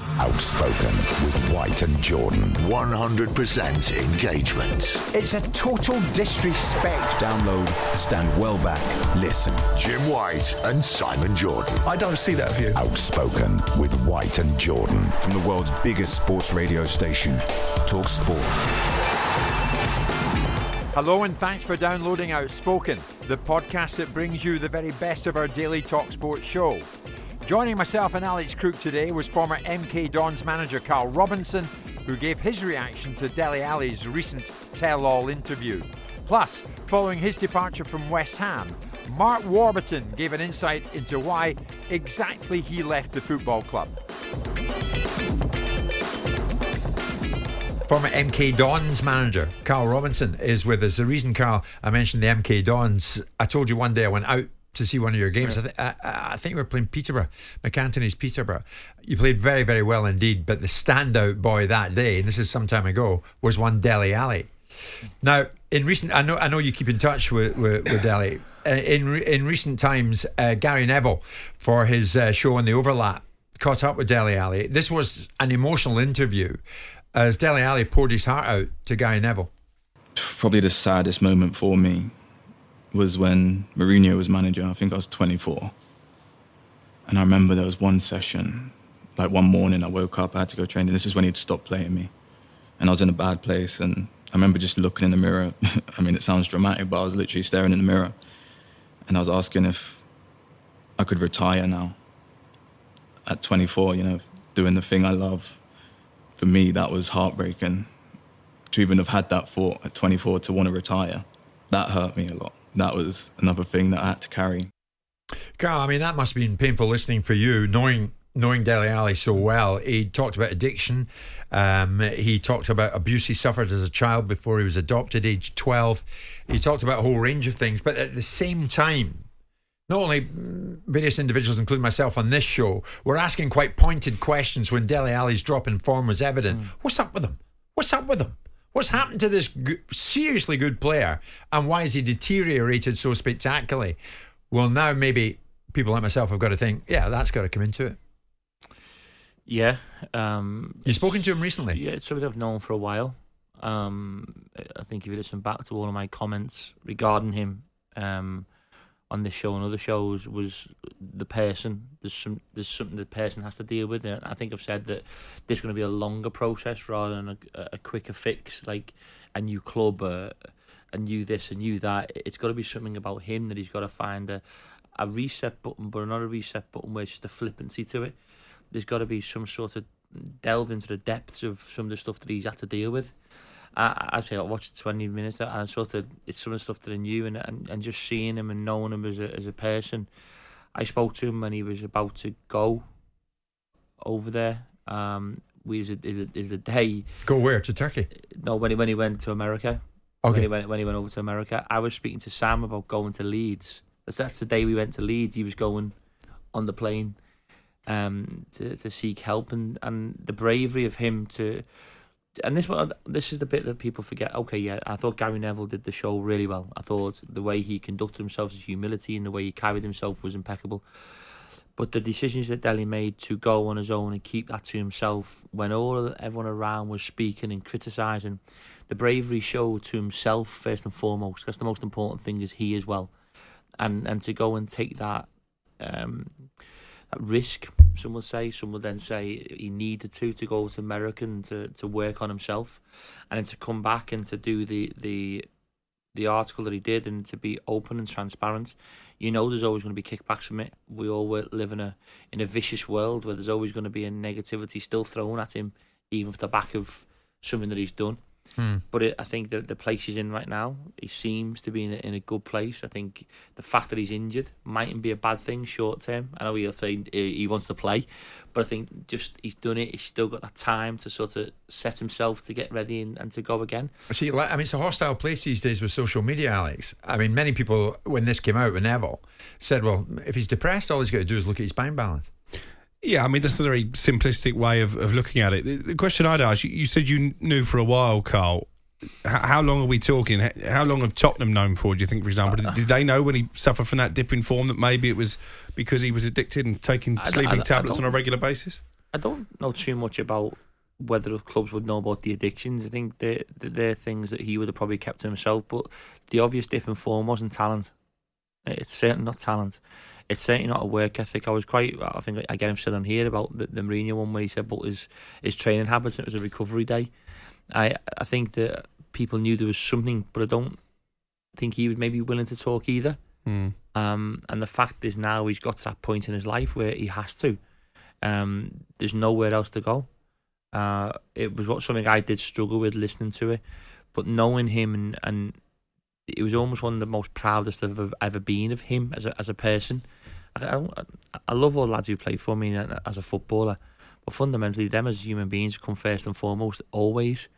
Outspoken with White and Jordan. 100% engagement. It's a total disrespect. Download, stand well back, listen. Jim White and Simon Jordan. I don't see that view. Outspoken with White and Jordan. From the world's biggest sports radio station, Talk Sport. Hello and thanks for downloading Outspoken, the podcast that brings you the very best of our daily Talk Sports show. Joining myself and Alex Crook today was former MK Dons manager Karl Robinson, who gave his reaction to Dele Alli's recent tell all interview. Plus, following his departure from West Ham, Mark Warburton gave an insight into why exactly he left the football club. Former MK Dons manager Karl Robinson is with us. The reason, Karl, I mentioned the MK Dons, I told you one day I went out to see one of your games. Right. I, th- I, I, think we were playing Peterborough, MacAnthony's Peterborough. You played very, very well indeed, but the standout boy that day, and this is some time ago, was one Dele Alli. Now, in recent, I know, I know you keep in touch with with, with Dele. Uh, in in recent times, uh, Gary Neville, for his uh, show on the Overlap, caught up with Dele Alli. This was an emotional interview, as Dele Alli poured his heart out to Gary Neville. Probably the saddest moment for me was when Mourinho was manager. I think I was 24. And I remember there was one session, like one morning I woke up, I had to go train, this is when he'd stopped playing me. And I was in a bad place, and I remember just looking in the mirror. I mean, it sounds dramatic, but I was literally staring in the mirror. And I was asking if I could retire now at 24, you know, doing the thing I love. For me, that was heartbreaking. To even have had that thought at 24 to want to retire, that hurt me a lot that was another thing that I had to carry. Karl, I mean, that must have been painful listening for you, knowing knowing Dele Alli so well. He talked about addiction. Um, he talked about abuse he suffered as a child before he was adopted, age 12. He talked about a whole range of things. But at the same time, not only various individuals, including myself on this show, were asking quite pointed questions when Dele Alli's drop in form was evident. Mm. What's up with him? What's up with him? What's happened to this seriously good player and why has he deteriorated so spectacularly? Well, now maybe people like myself have got to think, yeah, that's got to come into it. Yeah. Um, You've spoken to him recently? Yeah, it's something I've known for a while. Um, I think if you listen back to all of my comments regarding him, um, on this show and other shows was the person. There's some there's something the person has to deal with. And I think I've said that there's going to be a longer process rather than a, a quicker fix, like a new club, a new this, a new that. It's got to be something about him that he's got to find a a reset button, but not a reset button where it's just a flippancy to it. There's got to be some sort of delve into the depths of some of the stuff that he's had to deal with. I, I say I watched 20 minutes and I sort of it's some of the stuff that I knew and, and, and just seeing him and knowing him as a, as a person. I spoke to him when he was about to go over there. Um, we was is a, is a day. Go where to Turkey? No, when he when he went to America. Okay. When he went when he went over to America, I was speaking to Sam about going to Leeds. That's that's the day we went to Leeds. He was going on the plane um, to to seek help and and the bravery of him to and this one, this is the bit that people forget. Okay, yeah, I thought Gary Neville did the show really well. I thought the way he conducted himself, his humility, and the way he carried himself was impeccable. But the decisions that Dele made to go on his own and keep that to himself, when all everyone around was speaking and criticising, the bravery showed to himself first and foremost. That's the most important thing is he as well, and and to go and take that. Um, at risk. Some will say, some will then say he needed to to go to America and to, to work on himself, and then to come back and to do the the the article that he did and to be open and transparent. you know there's always going to be kickbacks from it. We all live in a in a vicious world where there's always going to be a negativity still thrown at him, even off the back of something that he's done. Hmm. But it, I think the the place he's in right now, he seems to be in a, in a good place. I think the fact that he's injured mightn't be a bad thing short term. I know he'll say he wants to play, but I think just he's done it. He's still got that time to sort of set himself to get ready and, and to go again. See, I mean, it's a hostile place these days with social media, Alex. I mean, many people, when this came out with Neville, said, well, if he's depressed, all he's got to do is look at his bank balance. Yeah, I mean that's a very simplistic way of, of looking at it. The, the question I'd ask you, you said you knew for a while, Karl. H- how long are we talking? How long have Tottenham known for? Do you think, for example, did, did they know when he suffered from that dip in form that maybe it was because he was addicted and taking I sleeping I I tablets on a regular basis? I don't know too much about whether the clubs would know about the addictions. I think they're, they're things that he would have probably kept to himself. But the obvious dip in form wasn't talent. It's certainly not talent. It's certainly not a work ethic. I was quite, I think again, I get him said on here about the, the Mourinho one where he said about his, his training habits and it was a recovery day. I I think that people knew there was something, but I don't think he was maybe willing to talk either. Hmm. Um, and the fact is now he's got to that point in his life where he has to. Um, there's nowhere else to go. Uh, it was what something I did struggle with listening to it, but knowing him and, and it was almost one of the most proudest I've ever, been of him as a as a person. I, I, I love all lads who play for me as a footballer, but fundamentally, them as human beings come first and foremost always.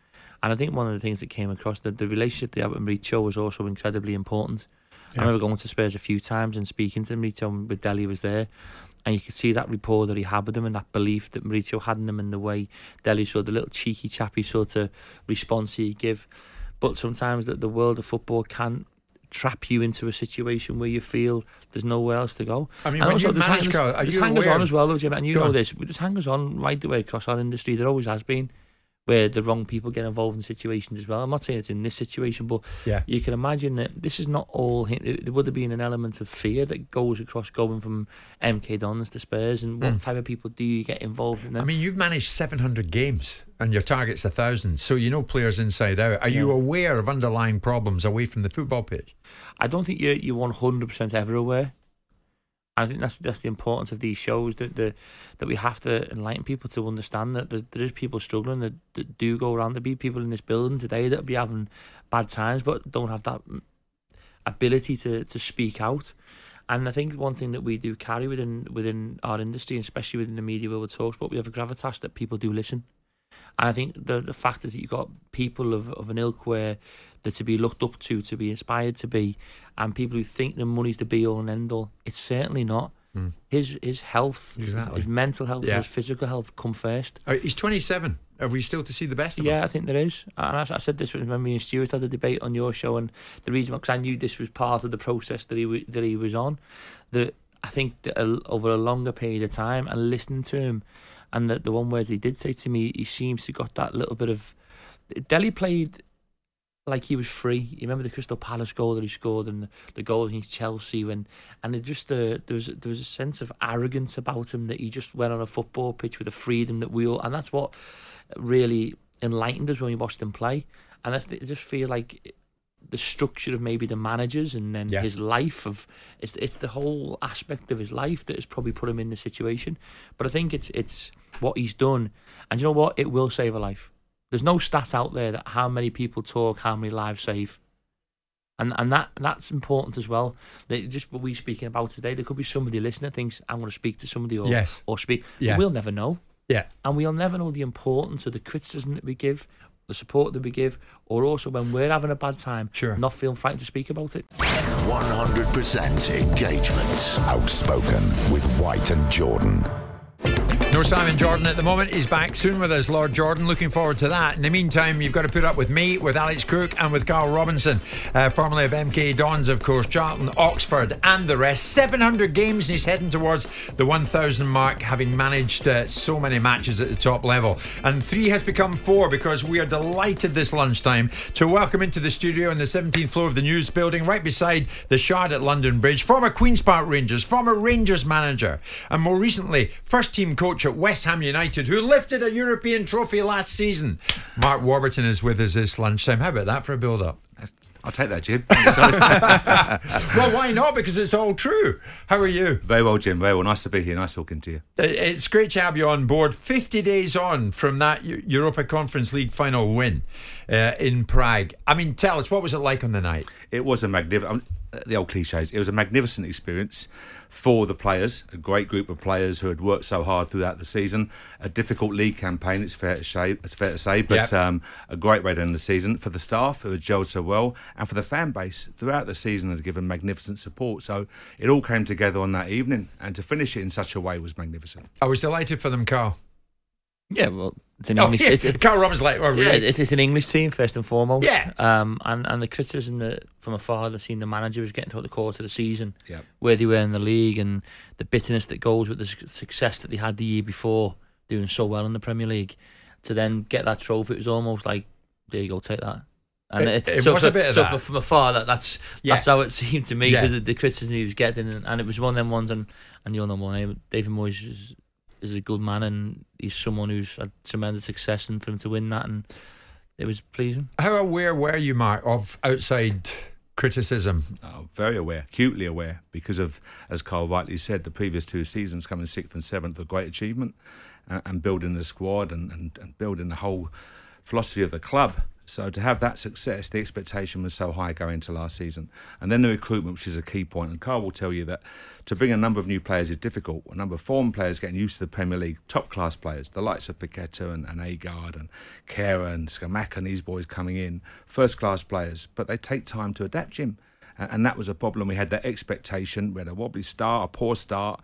And I think one of the things that came across that the relationship they had with Mauricio was also incredibly important. I remember going to Spurs a few times and speaking to Mauricio with Dele was there, and you could see that rapport that he had with him and that belief that Mauricio had in him and the way Dele saw the little cheeky chappy sort of response he'd give. But sometimes that the world of football can trap you into a situation where you feel there's nowhere else to go. I mean, And when also you there's manage, hangers, Karl, are you hangers on as well, though, Jim, and you Go know on. this. There's hangers on right the way across our industry. There always has been. Where the wrong people get involved in situations as well. I'm not saying it's in this situation, but Yeah. you can imagine that this is not all. There would have been an element of fear that goes across going from MK Dons to Spurs, and what hmm. type of people do you get involved in that? I mean, you've managed 700 games and your target's a 1,000, so you know players inside out. Are you aware of underlying problems away from the football pitch? I don't think you're you're one hundred percent ever aware. I think that's that's the importance of these shows that the that we have to enlighten people to understand that there, there is people struggling that, that do go around. There be people in this building today that be having bad times, but don't have that ability to to speak out. And I think one thing that we do carry within within our industry, especially within the media where we talk about, we have a gravitas that people do listen. And I think the the fact is that you've got people of, of an ilk where they're to be looked up to, to be inspired to be, and people who think the money's the be all and end all. It's certainly not. His his health, Exactly. his mental health, Yeah. his physical health come first. Uh, He's 27. Are we still to see the best of him? Yeah, I think there is. And I, I said this when me and Stuart had a debate on your show, and the reason because I knew this was part of the process that he that he was on. That I think that a, over a longer period of time and listening to him, and that the one words he did say to me, he seems to got that little bit of. Dele played like he was free. You remember the Crystal Palace goal that he scored and the, the goal against Chelsea when and it just uh, there was there was a sense of arrogance about him that he just went on a football pitch with a freedom that we all and that's what really enlightened us when we watched him play. And that's, I just feel like the structure of maybe the managers and then Yeah. his life of it's it's the whole aspect of his life that has probably put him in the situation. But I think it's it's what he's done, and you know what? It will save a life. There's no stat out there that how many people talk, how many lives save. And and that that's important as well. That just what we're speaking about today, there could be somebody listening that thinks I'm going to speak to somebody or Yes. or speak. Yeah. We'll never know Yeah. and we'll never know the importance of the criticism that we give, the support that we give, or also when we're having a bad time, Sure. not feeling frightened to speak about it. 100% engagement. Outspoken with White and Jordan. No Simon Jordan at the moment. He's back soon with us, Lord Jordan. Looking forward to that. In the meantime, you've got to put up with me, with Alex Crook, and with Karl Robinson, uh, formerly of MK Dons, of course, Charlton, Oxford, and the rest. 700 games, and he's heading towards the 1,000 mark, having managed uh, so many matches at the top level. And three has become four because we are delighted this lunchtime to welcome into the studio on the 17th floor of the News Building, right beside the Shard at London Bridge, former Queen's Park Rangers, former Rangers manager, and more recently, first team coach at West Ham United, who lifted a European trophy last season. Mark Warburton is with us this lunchtime. How about that for a build up? I'll take that, Jim. well, why not? Because it's all true. How are you? Very well, Jim. Very well. Nice to be here. Nice talking to you. It's great to have you on board. 50 days on from that Europa Conference League final win uh, in Prague. I mean, tell us, what was it like on the night? It was a magnificent, the old cliches, it was a magnificent experience for the players, a great group of players who had worked so hard throughout the season. A difficult league campaign, it's fair to say, it's fair to say but yep. um, a great way to end the season for the staff who had gelled so well, and for the fan base throughout the season had given magnificent support. So it all came together on that evening, and to finish it in such a way was magnificent. I was delighted for them, Karl. Yeah, well, it's an oh, English. Yeah. It's, Karl Robbins like, oh, really? yeah, it's, it's, an English team first and foremost. Yeah. Um, and and the criticism that from afar, that seen the manager was getting throughout the course of the season, yeah. where they were in the league, and the bitterness that goes with the success that they had the year before, doing so well in the Premier League, to then get that trophy, it was almost like, there you go, take that. And it, it so was a bit of so that. From afar, that, that's Yeah. that's how it seemed to me because of the criticism he was getting, and, and it was one of them ones. And and you'll know my name, David Moyes is, is a good man, and he's someone who's had tremendous success, and for him to win that, and it was pleasing. How aware were you, Mark, of outside criticism? Oh, very aware, acutely aware, because of, as Karl rightly said, the previous two seasons coming sixth and seventh, a great achievement, uh, and building the squad and, and, and building the whole philosophy of the club. So to have that success, the expectation was so high going into last season. And then the recruitment, which is a key point. And Karl will tell you that to bring a number of new players is difficult. A number of foreign players getting used to the Premier League, top class players, the likes of Paqueta and, and Aguerd and Kehrer and Scamacca and these boys coming in, first class players. But they take time to adapt, Jim. Uh, and that was a problem. We had that expectation. We had a wobbly start, a poor start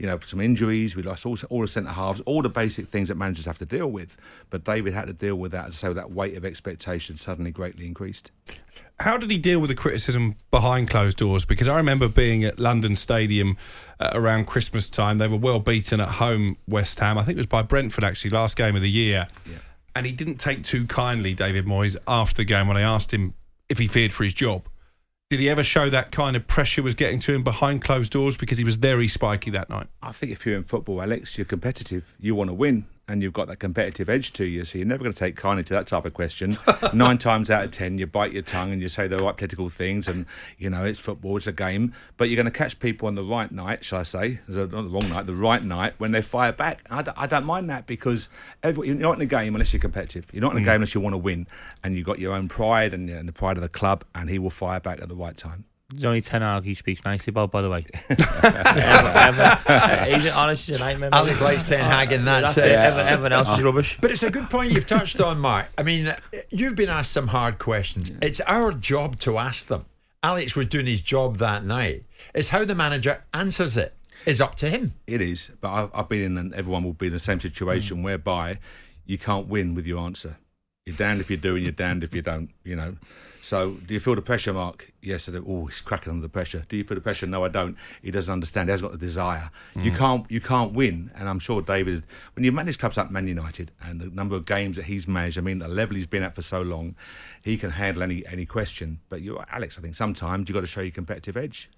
you know, some injuries. We lost all, all the centre halves, all the basic things that managers have to deal with. But David had to deal with that, as I say, that weight of expectation suddenly greatly increased. How did he deal with the criticism behind closed doors? Because I remember being at London Stadium uh, around Christmas time. They were well beaten at home, West Ham. I think it was by Brentford, actually, last game of the year. Yeah. And he didn't take too kindly, David Moyes, after the game when I asked him if he feared for his job. Did he ever show that kind of pressure was getting to him behind closed doors because he was very spiky that night? I think if you're in football, Alex, you're competitive. You want to win, and you've got that competitive edge to you. So you're never going to take kindly to that type of question. Nine times out of ten, you bite your tongue and you say the right political things, and you know it's football, it's a game. But you're going to catch people on the right night, shall I say? Not the wrong night, the right night when they fire back. I don't, I don't mind that because every, you're not in a game unless you're competitive. You're not in a mm. game unless you want to win, and you've got your own pride and, and the pride of the club, and he will fire back at the right time. There's only Ten Hag he speaks nicely about, by the way. ever, ever, uh, he's honest as a nightmare. Alex likes Ten Hag, and that's, That's it. it. Everyone, everyone else is rubbish. But it's a good point you've touched on, Mark. I mean, you've been asked some hard questions. It's our job to ask them. Alex was doing his job that night. It's how the manager answers it is up to him. It is, but I've, I've been in, and everyone will be in the same situation Mm. whereby you can't win with your answer. You're damned if you do, and you're damned if you don't. You know. So, do you feel the pressure, Mark? Yes. I do. Oh, he's cracking under the pressure. Do you feel the pressure? No, I don't. He doesn't understand. He hasn't got the desire. You mm. can't. You can't win. And I'm sure David, when you manage clubs like Man United and the number of games that he's managed, I mean, the level he's been at for so long, he can handle any any question. But you, Alex, I think sometimes you have got to show your competitive edge.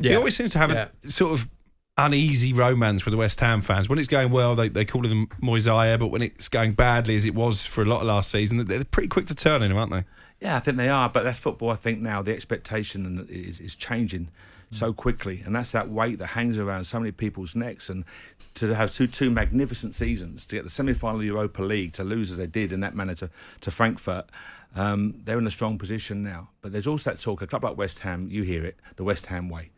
He always seems to have Yeah. a sort of uneasy romance with the West Ham fans. When it's going well, they, they call him Moyesiah, but when it's going badly, as it was for a lot of last season, they're pretty quick to turn on him, aren't they? Yeah, I think they are, but that's football. I think now the expectation is, is changing so quickly, and that's that weight that hangs around so many people's necks. And to have two two magnificent seasons, to get the semi-final Europa League, to lose as they did in that manner to, to Frankfurt, um, they're in a strong position now. But there's also that talk. A club like West Ham, you hear it, the West Ham way.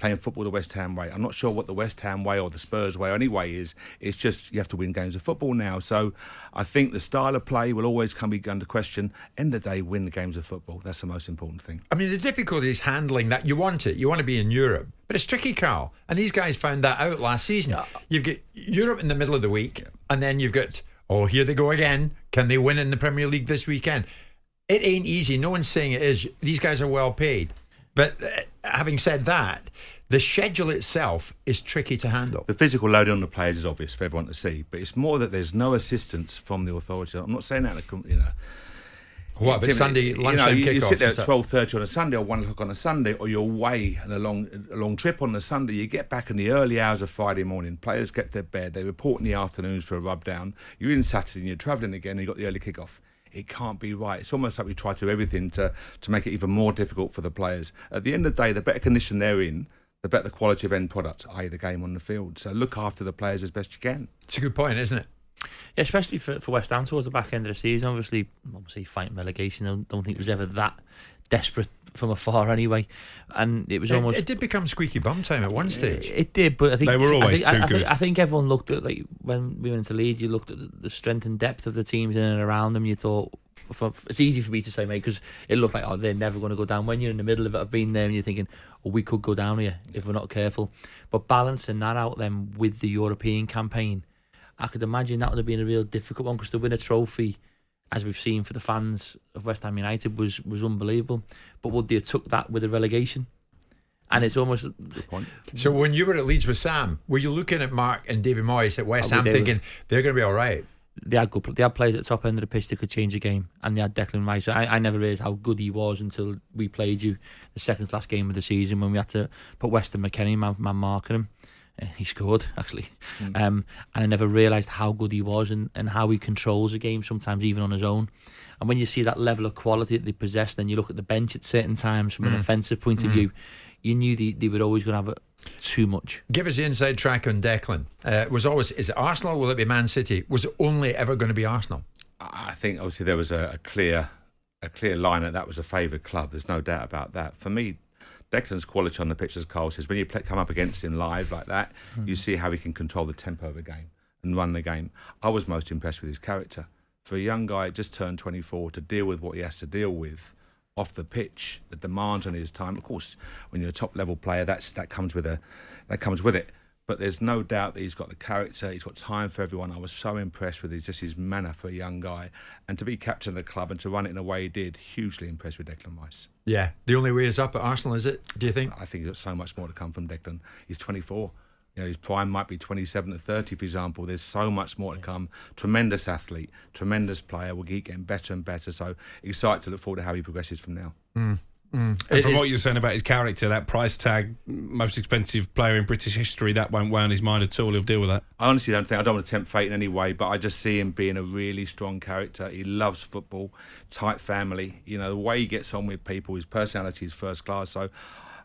Playing football the West Ham way. I'm not sure what the West Ham way or the Spurs way or any way is. It's just you have to win games of football now. So I think the style of play will always come be under question. End of the day, win the games of football. That's the most important thing. I mean, the difficulty is handling that. You want it. You want to be in Europe. But it's tricky, Karl. And these guys found that out last season. You've got Europe in the middle of the week, and then you've got, oh, here they go again. Can they win in the Premier League this weekend? It ain't easy. No one's saying it is. These guys are well paid. But uh, having said that, the schedule itself is tricky to handle. The physical load on the players is obvious for everyone to see, but it's more that there's no assistance from the authority. I'm not saying that, in a you know. What, but Sunday you know, lunchtime you, you sit there at twelve thirty on a Sunday or one o'clock on a Sunday, or you're away on a long, a long trip on the Sunday. You get back in the early hours of Friday morning. Players get to bed. They report in the afternoons for a rub down. You're in Saturday and you're travelling again. and You got the early kickoff. It can't be right. It's almost like we try to do everything to, to make it even more difficult for the players. At the end of the day, the better condition they're in, the better the quality of end product, i.e., the game on the field. So look after the players as best you can. It's a good point, isn't it? Yeah, especially for, for West Ham towards the back end of the season. Obviously, obviously fighting relegation. I don't, don't think it was ever that desperate from afar anyway. And it was It, almost it did become squeaky bum time at one stage. It did, but I think They were always I think, too I, I think, good. I think everyone looked at like when we went into Leeds, you looked at the- the strength and depth of the teams in and around them. You thought it's easy for me to say, mate, because it looked like oh they're never going to go down. When you're in the middle of it, I've been there, and you're thinking, oh, we could go down here if we're not careful. But balancing that out then with the European campaign, I could imagine that would have been a real difficult one because to win a trophy. As we've seen for the fans of West Ham United was was unbelievable, but would they have took that with a relegation? And it's almost So when you were at Leeds with Sam, were you looking at Mark and David Moyes at West Ham did. thinking they're going to be all right? they had good, they had players at the top end of the pitch that could change the game, and they had Declan Rice. I, I never realised how good he was until we played you the second to last game of the season when we had to put Weston McKennie man, man marking him. Uh, he scored actually, um, and I never realised how good he was and, and how he controls a game sometimes even on his own. And when you see that level of quality that they possess, then you look at the bench at certain times from an Mm. offensive point of Mm. view. You knew they, they were always going to have it too much. Give us the inside track on Declan. Uh, was always is it Arsenal? Will it be Man City? Was it only ever going to be Arsenal? I think obviously there was a, a clear a clear line that that was a favoured club. There's no doubt about that. For me, Declan's quality on the pitch, as Karl says, when you play, come up against him live like that, hmm. you see how he can control the tempo of a game and run the game. I was most impressed with his character. For a young guy just turned 24 to deal with what he has to deal with off the pitch, the demands on his time. Of course, when you're a top level player, that's that comes with a that comes with it. But there's no doubt that he's got the character. He's got time for everyone. I was so impressed with his just his manner for a young guy, and to be captain of the club and to run it in a way he did. Hugely impressed with Declan Rice. Yeah, the only way is up at Arsenal, is it? Do you think? I think he's got so much more to come from Declan. He's 24. You know, his prime might be 27 to 30, for example. There's so much more to come. Tremendous athlete, tremendous player. Will keep getting better and better. So excited to look forward to how he progresses from now. Mm. Mm. And from what you're saying about his character, that price tag, most expensive player in British history, that won't weigh on his mind at all. He'll deal with that. I honestly don't think I don't want to tempt fate in any way, but I just see him being a really strong character. He loves football, tight family. You know the way he gets on with people, his personality is first class. So I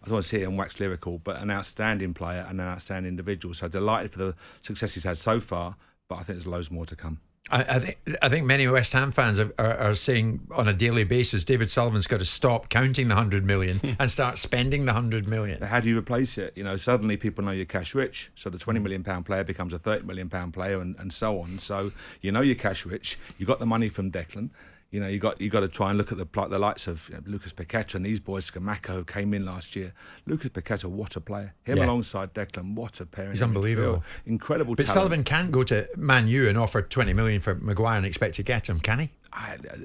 don't want to see him wax lyrical, but an outstanding player and an outstanding individual. So delighted for the success he's had so far, but I think there's loads more to come. I, I think I think many West Ham fans are, are, are saying on a daily basis, David Sullivan's got to stop counting the hundred million hmm. and start spending the hundred million. How do you replace it? You know, suddenly people know you're cash rich. So the 20 million pound player becomes a 30 million pound player, and, and so on. So you know you're cash rich. You got the money from Declan. You know, you got you got to try and look at the the likes of you know, Lucas Paqueta and these boys, Scamacca, who came in last year. Lucas Paqueta, what a player! Him Yeah. alongside Declan, what a pairing! He's unbelievable. incredible. But talent. Sullivan can't go to Man U and offer twenty million for Maguire and expect to get him, can he? I, uh,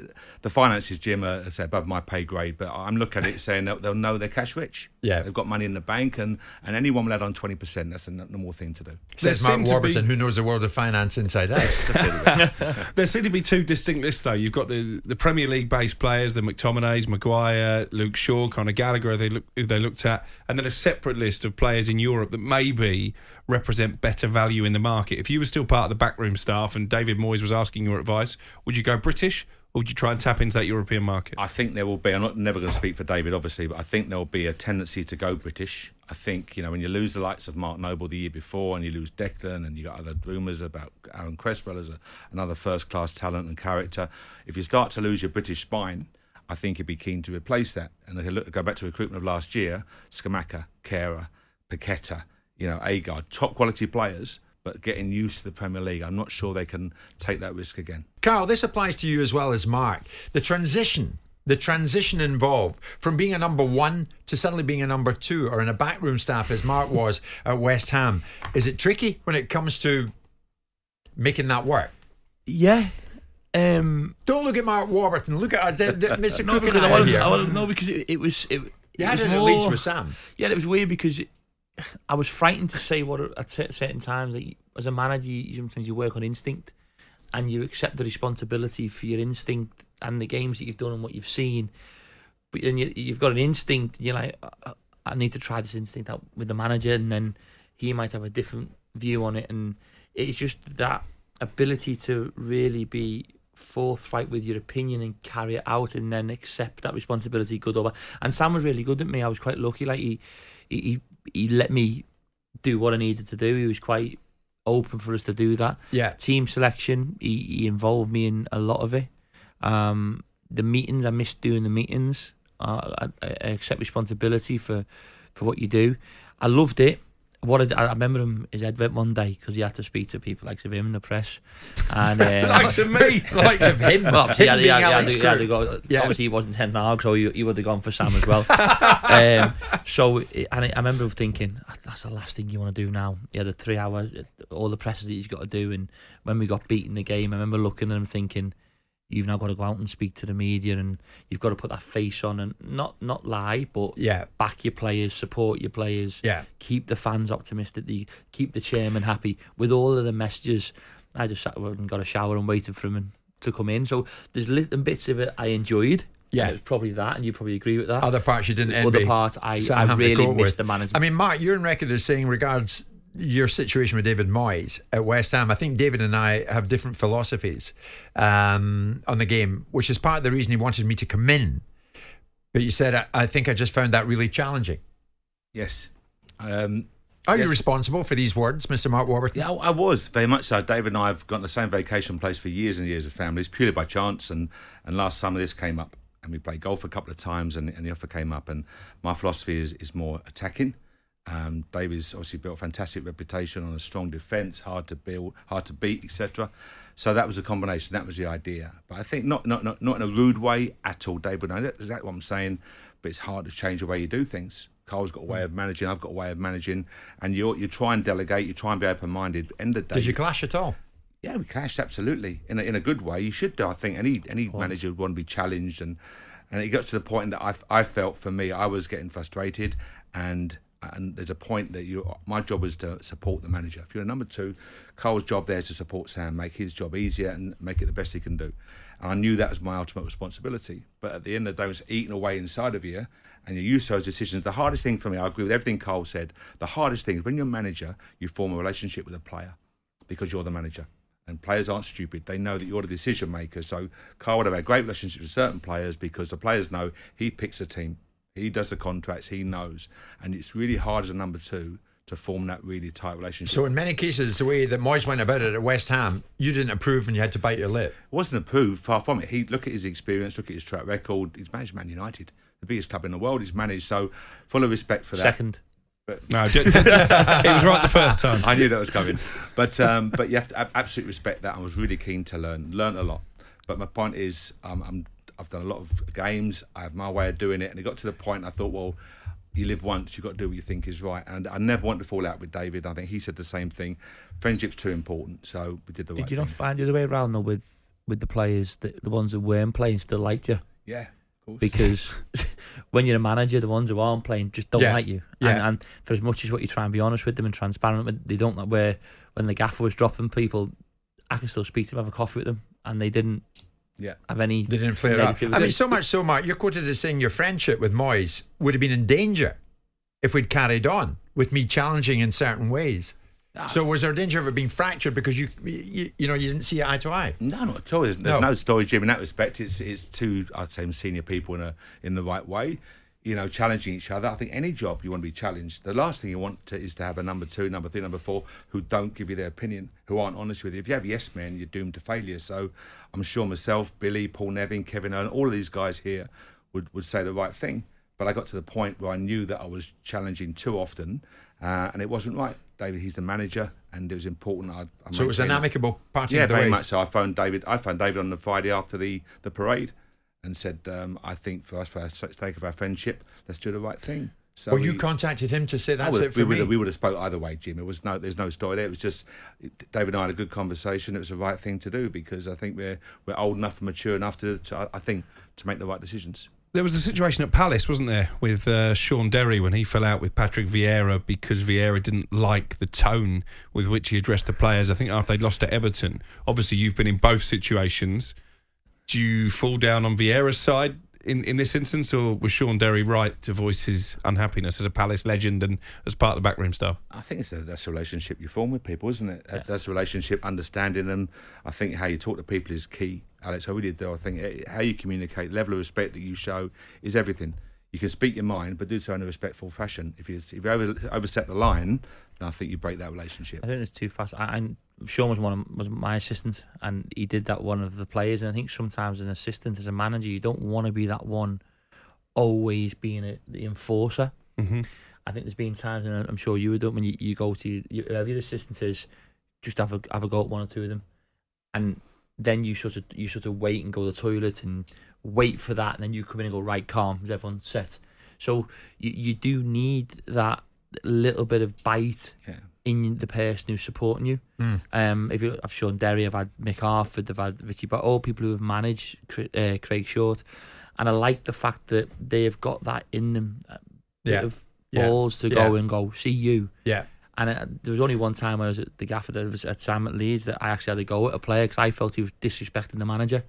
the finances, Jim, are say, above my pay grade, but I'm looking at it saying that they'll know they're cash rich. Yeah. They've got money in the bank, and, and anyone will add on 20%. That's a normal thing to do. Says Mark Warburton, be- who knows the world of finance inside out. there seem to be two distinct lists, though. You've got the, the Premier League based players, the McTominays, Maguire, Luke Shaw, Conor Gallagher, they look, who they looked at, and then a separate list of players in Europe that maybe represent better value in the market. If you were still part of the backroom staff and David Moyes was asking your advice, would you go British or would you try and tap into that European market? I think there will be. I'm not never going to speak for David, obviously, but I think there will be a tendency to go British. I think you know when you lose the likes of Mark Noble the year before, and you lose Declan, and you got other rumours about Aaron Cresswell as a, another first-class talent and character. If you start to lose your British spine, I think he'd be keen to replace that. And you look, go back to recruitment of last year: Scamacca, Kehrer, Paqueta, you know, Aguerd, top quality players, but getting used to the Premier League. I'm not sure they can take that risk again. Karl, this applies to you as well as Mark. The transition, the transition involved from being a number one to suddenly being a number two or in a backroom staff as Mark was at West Ham. Is it tricky when it comes to making that work? Yeah. Um, Don't look at Mark Warburton. Look at us, Mr. no, Cook and because I I wasn't, here. I wasn't, no, because it, it was. It, You it had was it at more- Leeds with Sam. Yeah, it was weird because it, I was frightened to say what at certain times. Like, as a manager, you, sometimes you work on instinct, and you accept the responsibility for your instinct and the games that you've done and what you've seen. But then you, you've got an instinct. And you're like, "Uh, I need to try this instinct out with the manager, and then he might have a different view on it. And it's just that ability to really be forthright with your opinion and carry it out, and then accept that responsibility, good or bad. And Sam was really good at me. I was quite lucky. Like he, he, he, let me do what I needed to do. He was quite open for us to do that. Yeah. Team selection, he, he involved me in a lot of it. Um, the meetings, I missed doing the meetings. Uh, I, I accept responsibility for, for what you do. I loved it. What I, I remember him his advent one day because he had to speak to people like of him in the press, and um, Likes of me. Likes of him. well, obviously, Him he had, he had, he had, to- he had to Kirk. go. Yeah. Obviously, he wasn't ten Hag, so he, he would have gone for Sam as well. um, so, and I, I remember thinking, "Ah, that's the last thing you want to do now. He had a three hours, all the presses that he's got to do. And when we got beaten the game, I remember looking at him thinking, you've now got to go out and speak to the media and you've got to put that face on and not not lie, but Yeah. back your players, support your players, Yeah. keep the fans optimistic, the- keep the chairman happy. With all of the messages, I just sat and got a shower and waited for him to come in. So there's little bits of it I enjoyed. Yeah. It was probably that, and you probably agree with that. Other parts you didn't envy. Other part I, Sam I really missed with. the management. I mean, Mark, you're in record as saying regards your situation with David Moyes at West Ham. I think David and I have different philosophies um, on the game, which is part of the reason he wanted me to come in. But you said, I, I think I just found that really challenging. Yes. Um, Are you responsible for these words, Mr. Mark Warburton? Yeah, I I was very much so. David and I have gone to the same vacation place for years and years of families, purely by chance. And, and last summer this came up, and we played golf a couple of times, and, and the offer came up. And my philosophy is is more attacking. Um, David's obviously built a fantastic reputation on a strong defence, hard to build, hard to beat, etc. So that was a combination. That was the idea. But I think not not not, not in a rude way at all. David, I know exactly what I'm saying. But it's hard to change the way you do things. Karl's got a way of managing. I've got a way of managing, and you you try and delegate. You try and be open minded. End of the day, Did you clash at all? yeah, we clashed absolutely in a, in a good way. You should do. I think any any manager would want to be challenged, and and it got to the point that I, I felt for me I was getting frustrated, and and there's a point that you my job is to support the manager. If you're a number two, Karl's job there is to support Sam, make his job easier, and make it the best he can do. And I knew that was my ultimate responsibility. But at the end of the day, it's eating away inside of you, and you use those decisions. The hardest thing for me, I agree with everything Karl said. The hardest thing is when you're a manager, you form a relationship with a player because you're the manager. And players aren't stupid. They know that you're the decision maker. So Carl would have had great relationships with certain players because the players know he picks a team. He does the contracts, he knows. And it's really hard as a number two to form that really tight relationship. So, in many cases, the way that Moyes went about it at West Ham, you didn't approve and you had to bite your lip. It wasn't approved, far from it. He look at his experience, look at his track record. He's managed Man United, the biggest club in the world. He's managed, so full of respect for that. Second. No, d- d- d- it was right the first time. I knew that was coming, but um, but you have to ab- absolutely respect that. I was really keen to learn, learn a lot. But my point is, um, I'm I've done a lot of games. I have my way of doing it, and it got to the point I thought, well, you live once, you've got to do what you think is right. And I never want to fall out with David. I think he said the same thing. Friendship's too important, so we did the Did right you thing. not find the other way around though with with the players, the, the ones that weren't playing still liked you? Yeah, of course. Because when you're a manager, the ones who aren't playing just don't Yeah. like you. Yeah. And, and for as much as what you try and be honest with them and transparent, with, they don't like where when the gaffer was dropping people, I can still speak to them, have a coffee with them, and they didn't yeah. have any. They didn't flare up. I mean, so much so, Mark, you're quoted as saying your friendship with Moyes would have been in danger if we'd carried on with me challenging in certain ways. So was there a danger of it being fractured because you, you, you know, you didn't see eye to eye? No, not at all. There's, there's No. no. story, Jim. In that respect, it's it's two, I'd say, senior people in a in the right way. You know, challenging each other. I think any job you want to be challenged. The last thing you want to, is to have a number two, number three, number four who don't give you their opinion, who aren't honest with you. If you have yes men, you're doomed to failure. So I'm sure myself, Billy, Paul Nevin, Kevin Owen, all of these guys here would would say the right thing. But I got to the point where I knew that I was challenging too often, uh, and it wasn't right. David, he's the manager, and it was important. I, I So it was an amicable parting Yeah, of the very ways. much so. I phoned David. I phoned David on the Friday after the, the parade, and said, um, "I think for us, for the sake of our friendship, let's do the right thing." So well, you we- contacted him to say that's would- it for we would, me. have- we would have spoke either way, Jim. It was no, there's no story there. It was just David and I had a good conversation. It was the right thing to do because I think we're we're old enough and mature enough to, to I think, to make the right decisions. There was a situation at Palace, wasn't there, with uh, Shaun Derry when he fell out with Patrick Vieira because Vieira didn't like the tone with which he addressed the players. I think after they'd lost to Everton. Obviously, you've been in both situations. Do you fall down on Vieira's side in, in this instance, or was Shaun Derry right to voice his unhappiness as a Palace legend and as part of the backroom staff? I think it's a, that's a relationship you form with people, isn't it? That's, that's a relationship, understanding them. I think how you talk to people is key, Alex. I really do. I think eh, how you communicate, level of respect that you show is everything. You can speak your mind, but do so in a respectful fashion. If you if you over, overstep the line, then I think you break that relationship. I think it's too fast. I, I Shaun was one of, was my assistant, and he did that one of the players. And I think sometimes an assistant as a manager, you don't want to be that one always being a, the enforcer. Mm-hmm. I think there's been times, and I'm sure you would do it when you, you go to you, whoever your assistant is, just have a have a go at one or two of them, and then you sort of you sort of wait and go to the toilet and wait for that, and then you come in and go right calm, is everyone set? So you you do need that little bit of bite Yeah. in the person who's supporting you. Um, if you, I've shown Derry, I've had Mick Harford, I've had Richie, but all people who have managed uh, Craig Short, and I like the fact that they've got that in them, bit Yeah. of Yeah. balls to Yeah. go and go see you. Yeah. And uh, there was only one time I was at the gaffer that was at Sam at Leeds that I actually had to go at a player because I felt he was disrespecting the manager.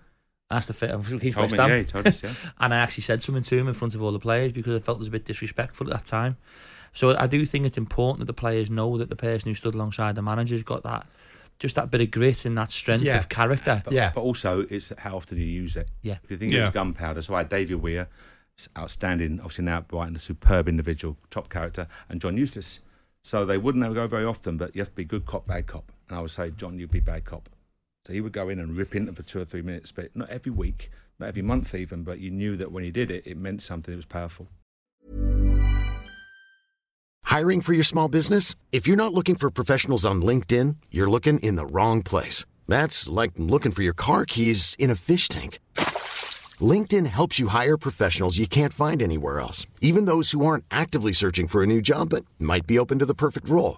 That's the fit. He's Told West me, Ham. yeah, he told us, yeah. and I actually said something to him in front of all the players because I felt it was a bit disrespectful at that time. So I do think it's important that the players know that the person who stood alongside the manager's got that, just that bit of grit and that strength Yeah. of character. But, but also it's how often you use it. Yeah. If you think it Yeah. was gunpowder, so I had David Weir, outstanding, obviously now at Brighton, a superb individual, top character, and John Eustace. So they wouldn't ever go very often, but you have to be good cop, bad cop. And I would say, John, you'd be bad cop. So he would go in and rip into for two or three minutes, but not every week, not every month even, but you knew that when he did it, it meant something, it was powerful. Hiring for your small business? If you're not looking for professionals on LinkedIn, you're looking in the wrong place. That's like looking for your car keys in a fish tank. LinkedIn helps you hire professionals you can't find anywhere else, even those who aren't actively searching for a new job but might be open to the perfect role.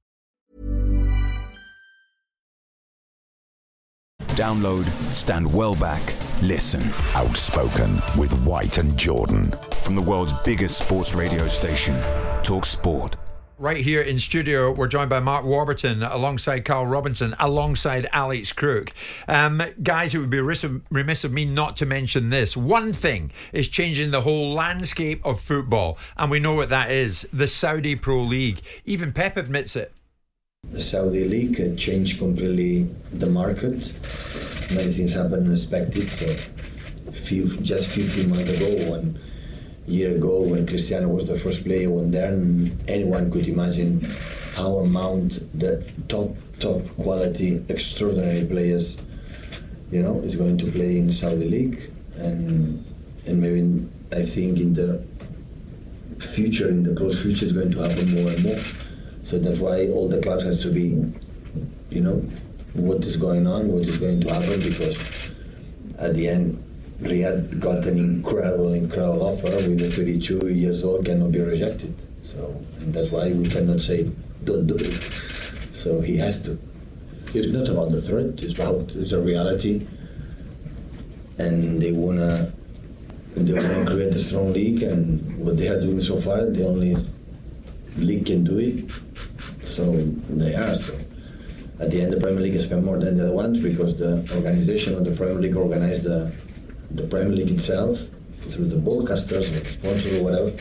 Download, stand well back, listen. Outspoken with White and Jordan. From the world's biggest sports radio station, Talk Sport. Right here in studio, we're joined by Mark Warburton alongside Carl Robinson, alongside Alex Crook. Um, guys, it would be remiss of, remiss of me not to mention this. One thing is changing the whole landscape of football, and we know what that is the Saudi Pro League. Even Pep admits it. The Saudi League uh, changed completely the market. Many things happened unexpected. So, few just few few months ago, one year ago, when Cristiano was the first player went there, anyone could imagine how amount the top top quality, extraordinary players, you know, is going to play in Saudi League, and and maybe I think in the future, in the close future, it's going to happen more and more. So that's why all the clubs have to be, you know, what is going on, what is going to happen, because at the end, Riyad got an incredible, incredible offer with a 32 years old cannot be rejected. So and that's why we cannot say don't do it. So he has to. It's not about the threat. It's about it's a reality, and they wanna they wanna create a strong league, and what they are doing so far, the only league can do it. So they are. So at the end, the Premier League spent more than the other ones because the organization of the Premier League organized the, the Premier League itself, through the broadcasters or sponsors or whatever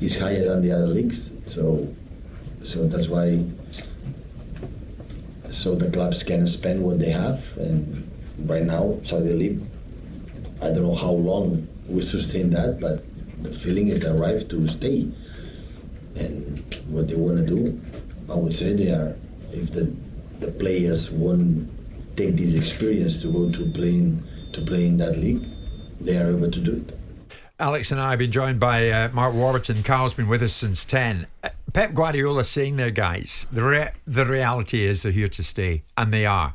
is higher than the other leagues. So so that's why so the clubs can spend what they have and right now Saudi League I don't know how long we sustain that but the feeling is arrived to stay and what they want to do I would say they are if the the players want take this experience to go to playing to play in that league they are able to do it Alex and I have been joined by uh, Mark Warburton. Karl's been with us since 10. Uh, Pep Guardiola saying there, guys, the, re- the reality is they're here to stay, and they are.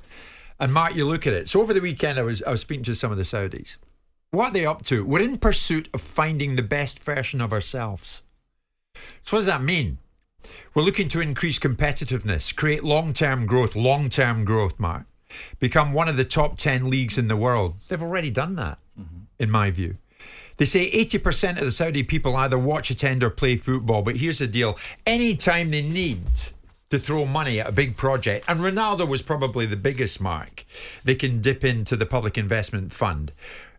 And Mark, you look at it. So over the weekend, I was, I was speaking to some of the Saudis. What are they up to? We're in pursuit of finding the best version of ourselves. So what does that mean? We're looking to increase competitiveness, create long term growth, long term growth, Mark. Become one of the top 10 leagues in the world. They've already done that, mm-hmm. in my view. They say 80% of the Saudi people either watch, attend, or play football. But here's the deal anytime they need to throw money at a big project, and Ronaldo was probably the biggest mark, they can dip into the Public Investment Fund,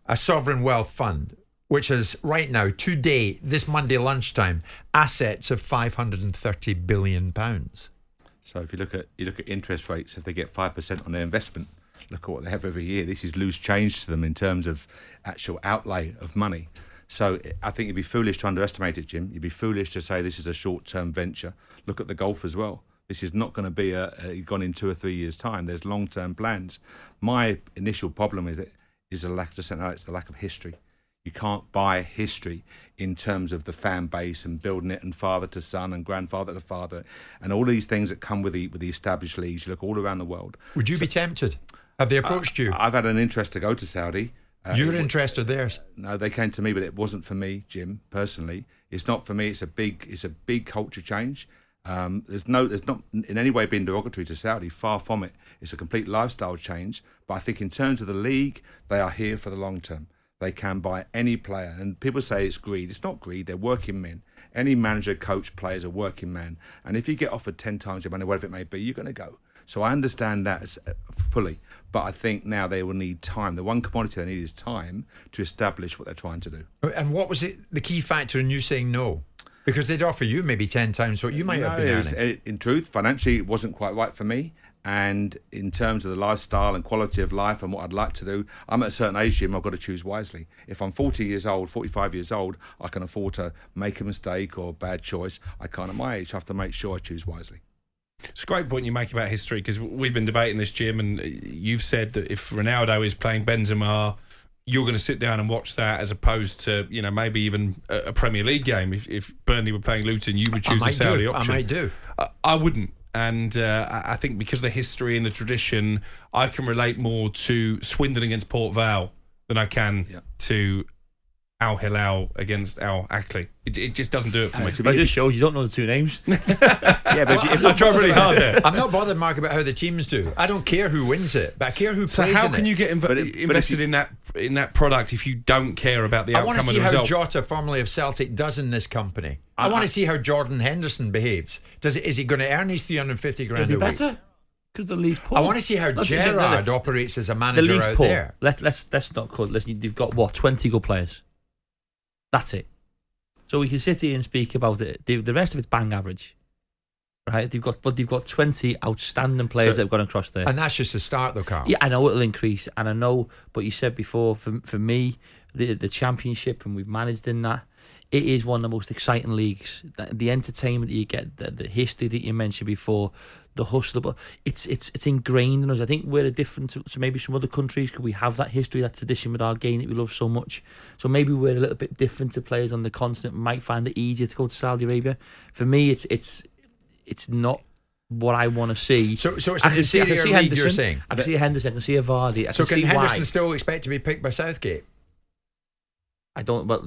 a sovereign wealth fund, which is right now, today, this Monday lunchtime, assets of 530 billion pounds. So if you look at you look at interest rates, if they get five percent on their investment, look at what they have every year. This is loose change to them in terms of actual outlay of money. So I think you'd be foolish to underestimate it, Jim. You'd be foolish to say this is a short-term venture. Look at the golf as well. This is not going to be a, a gone in two or three years' time. There's long-term plans. My initial problem is it is a lack. Just it's the lack of history. You can't buy history in terms of the fan base and building it and father to son and grandfather to father and all these things that come with the with the established leagues. You look all around the world. Would you so, be tempted? Have they approached you? I've had an interest to go to Saudi. Uh, You're interested theirs? No, they came to me, but it wasn't for me, Jim. Personally, it's not for me. It's a big, it's a big culture change. Um, there's no, there's not in any way been derogatory to Saudi. Far from it. It's a complete lifestyle change. But I think in terms of the league, they are here for the long term. They can buy any player, and people say it's greed. It's not greed. They're working men. Any manager, coach, player is a working man. And if you get offered ten times your money, whatever it may be, you're going to go. So I understand that uh, fully. But I think now they will need time. The one commodity they need is time to establish what they're trying to do. And what was it, the key factor in you saying no? Because they'd offer you maybe 10 times what you might no, have been was, In truth, financially, it wasn't quite right for me. And in terms of the lifestyle and quality of life and what I'd like to do, I'm at a certain age, Jim, I've got to choose wisely. If I'm 40 years old, 45 years old, I can afford to make a mistake or a bad choice. I can't at my age. I have to make sure I choose wisely. It's a great point you make about history because we've been debating this, Jim, and uh, you've said that if Ronaldo is playing Benzema, you're going to sit down and watch that as opposed to you know maybe even a, Premier League game. If, if Burnley were playing Luton, you would choose the Saudi do. option. I might do. I, I wouldn't. And uh, I think because of the history and the tradition, I can relate more to Swindon against Port Vale than I can yeah. to Al Hilal against Al Ahli. It, it, just doesn't do it for me. But just shows you don't know the two names. yeah, but well, if, if I try really hard there. I'm not bothered, Mark, about how the teams do. I don't care who wins it, but I care who so plays. how can it. you get inv- it, invested you, in that in that product if you don't care about the I outcome of the result? I want to see how Jota, formerly of Celtic, does in this company. I, I want to see how Jordan Henderson behaves. Does is he going to earn his 350 grand It'll be a better. week? because the league's poor. I want to see how Let's Gerrard operates as a manager the out poor. there. Let, let's let's not call. Listen, you've got what twenty good players. That's it. So we can sit here and speak about it. The, the rest of it's bang average, right? They've got, but they've got twenty outstanding players so, that have gone across there, and that's just the start, though, Karl. Yeah, I know it'll increase, and I know. But you said before, for for me, the the championship, and we've managed in that. It is one of the most exciting leagues. The, the entertainment that you get, the, the history that you mentioned before, the hustle, but it's it's it's ingrained in us. I think we're a different to, to maybe some other countries because we have that history, that tradition with our game that we love so much. So maybe we're a little bit different to players on the continent. Might find it easier to go to Saudi Arabia. For me, it's it's it's not what I want to see. So, so it's I can see, I can see Henderson. You're saying I can see a Henderson. I can see a Vardy. I so can, can Henderson why. still expect to be picked by Southgate? I don't. But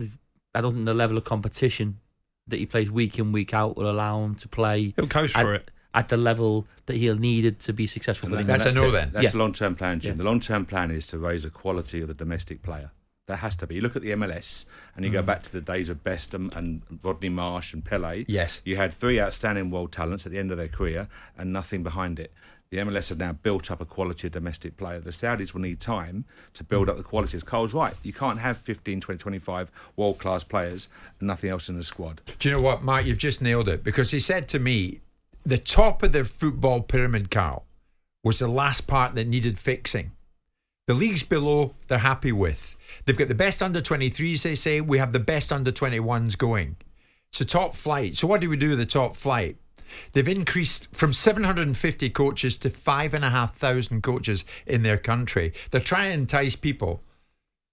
I don't think the level of competition that he plays week in week out will allow him to play. He'll coast for it at the level that he'll needed to be successful. That, that's, that's a no then. That's yeah. the long term plan, Jim. Yeah. The long term plan is to raise the quality of the domestic player. That has to be. You look at the MLS and you mm. go back to the days of Best and, and, Rodney Marsh and Pele. Yes. You had three outstanding world talents at the end of their career and nothing behind it. The MLS have now built up a quality of domestic player. The Saudis will need time to build up the quality. As Karl's right, you can't have 15, 20, 25 world class players and nothing else in the squad. Do you know what, Mike? You've just nailed it because he said to me, the top of the football pyramid, Karl, was the last part that needed fixing. The leagues below, they're happy with. They've got the best under 23s, they say. We have the best under 21s going. So, top flight. So, what do we do with the top flight? They've increased from 750 coaches to 5,500 coaches in their country. They're trying to entice people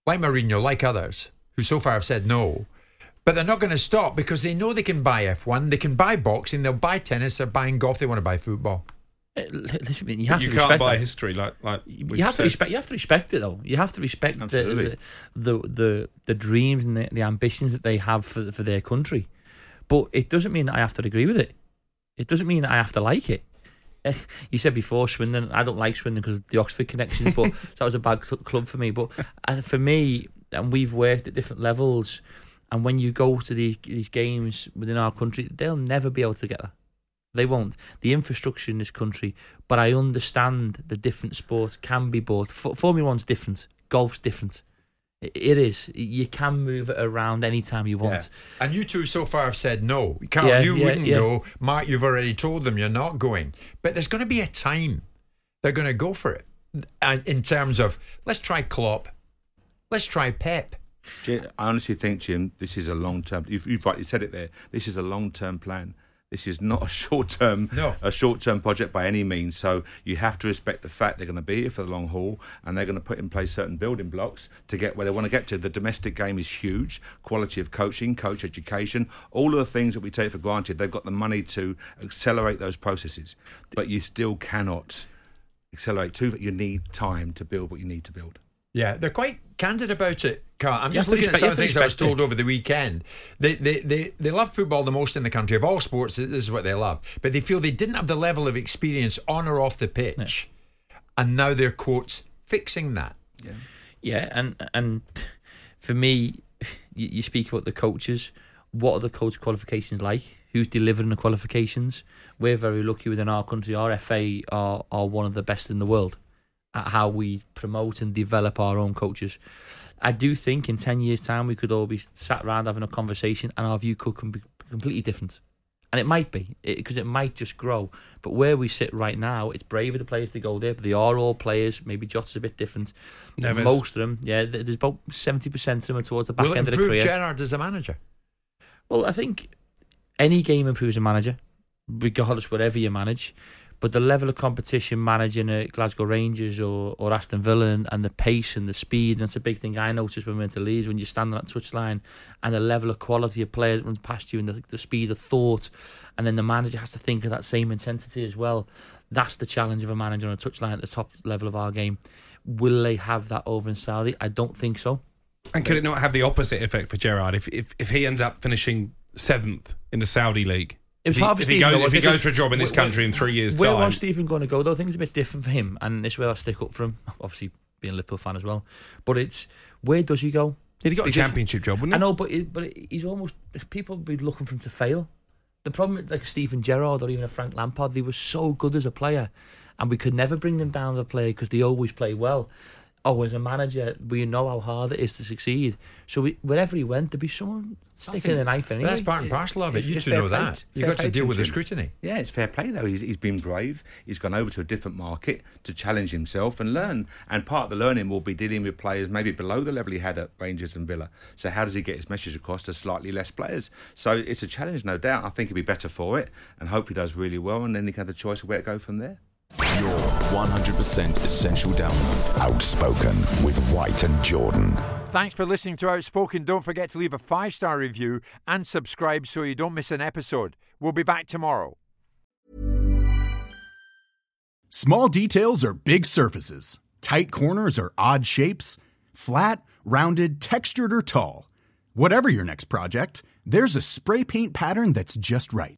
like Mourinho, like others, who so far have said no. But they're not going to stop because they know they can buy F1, they can buy boxing, they'll buy tennis, they're buying golf, they want to buy football. Uh, Listen, you have you to can't buy that. history like like you have to respect. You have to respect it, though. You have to respect the Absolutely. the, the the the dreams and the, the ambitions that they have for for their country. But it doesn't mean that I have to agree with it. It doesn't mean that I have to like it. You said before Swindon. I don't like Swindon because the Oxford connections, but so that was a bad cl- club for me. But uh, for me, and we've worked at different levels, and when you go to these these games within our country, they'll never be able to get there. They won't. The infrastructure in this country, but I understand the different sports can be bought. F- Formula One's different. Golf's different. It is. You can move it around anytime you want. Yeah. And you two so far have said no. Karl, Yeah, you yeah, wouldn't go. Mark, you've already told them you're not going. But there's going to be a time they're going to go for it. And in terms of, let's try Klopp, let's try Pep. Jim, I honestly think, Jim, this is a long term. You've, you've rightly said it there. This is a long term plan. This is not a short term No. a short term project by any means. So you have to respect the fact they're going to be here for the long haul, and they're going to put in place certain building blocks to get where they want to get to. The domestic game is huge. Quality of coaching, coach education, all of the things that we take for granted. They've got the money to accelerate those processes, but you still cannot accelerate too. You need time to build what you need to build. Yeah, they're quite candid about it, Karl. I'm just have to looking at some of the have things I was told over the weekend. They, they, they, they love football the most in the country. Of all sports, this is what they love. But they feel they didn't have the level of experience on or off the pitch. And now they're, quotes, fixing that. Yeah. Yeah, and and for me, you, you speak about the coaches. What are the coach qualifications like? Who's delivering the qualifications? We're very lucky within our country. Our FA are are one of the best in the world at how we promote and develop our own coaches. I do think in ten years' time we could all be sat around having a conversation, and our view could be completely different. And it might be because it, might just grow. But where we sit right now, it's brave of the players to go there. But they are all players. Maybe Jota's a bit different. Most of them, yeah. There's about seventy percent of them are towards the back Will end of the career. Gerrard as a manager? Well, I think any game improves a manager, regardless whatever you manage. But the level of competition managing at Glasgow Rangers or, or Aston Villa and, and the pace and the speed, and that's a big thing I noticed when we went to Leeds when you stand on that touchline and the level of quality of player that runs past you and the, the speed of thought, and then the manager has to think of that same intensity as well. That's the challenge of a manager on a touchline at the top level of our game. Will they have that over in Saudi? I don't think so. And could it not have the opposite effect for Gerrard if if, if he ends up finishing seventh in the Saudi league? It if he, if he goes if he goes for a job in this where- country in three years' Where time, was Steven going to go? Though things are a bit different for him, and this is where I stick up for him. Obviously, being a Liverpool fan as well, but it's where does he go? he'd got a championship job, wouldn't he? I know, but it, but he's almost people would be looking for him to fail. The problem with like Steven Gerrard or even a Frank Lampard, they were so good as a player, and we could never bring them down to play because they always play well. Oh, as a manager, we know how hard it is to succeed. So we, wherever he went, there'd be someone sticking a knife in. But that's part and parcel of it. It's- You it's two know play. that. You've got to deal him, with the scrutiny. Yeah, it's fair play though. He's, he's been brave. He's gone over to a different market to challenge himself and learn. And part of the learning will be dealing with players maybe below the level he had at Rangers and Villa. So how does he get his message across to slightly less players? So it's a challenge, no doubt. I think he'll be better for it, and hope he does really well. And then he can have the choice of where to go from there. Your 100% essential download. Outspoken with White and Jordan. Thanks for listening to Outspoken. Don't forget to leave a five star review and subscribe so you don't miss an episode. We'll be back tomorrow. Small details are big surfaces. Tight corners are odd shapes. Flat, rounded, textured, or tall. Whatever your next project, there's a spray paint pattern that's just right.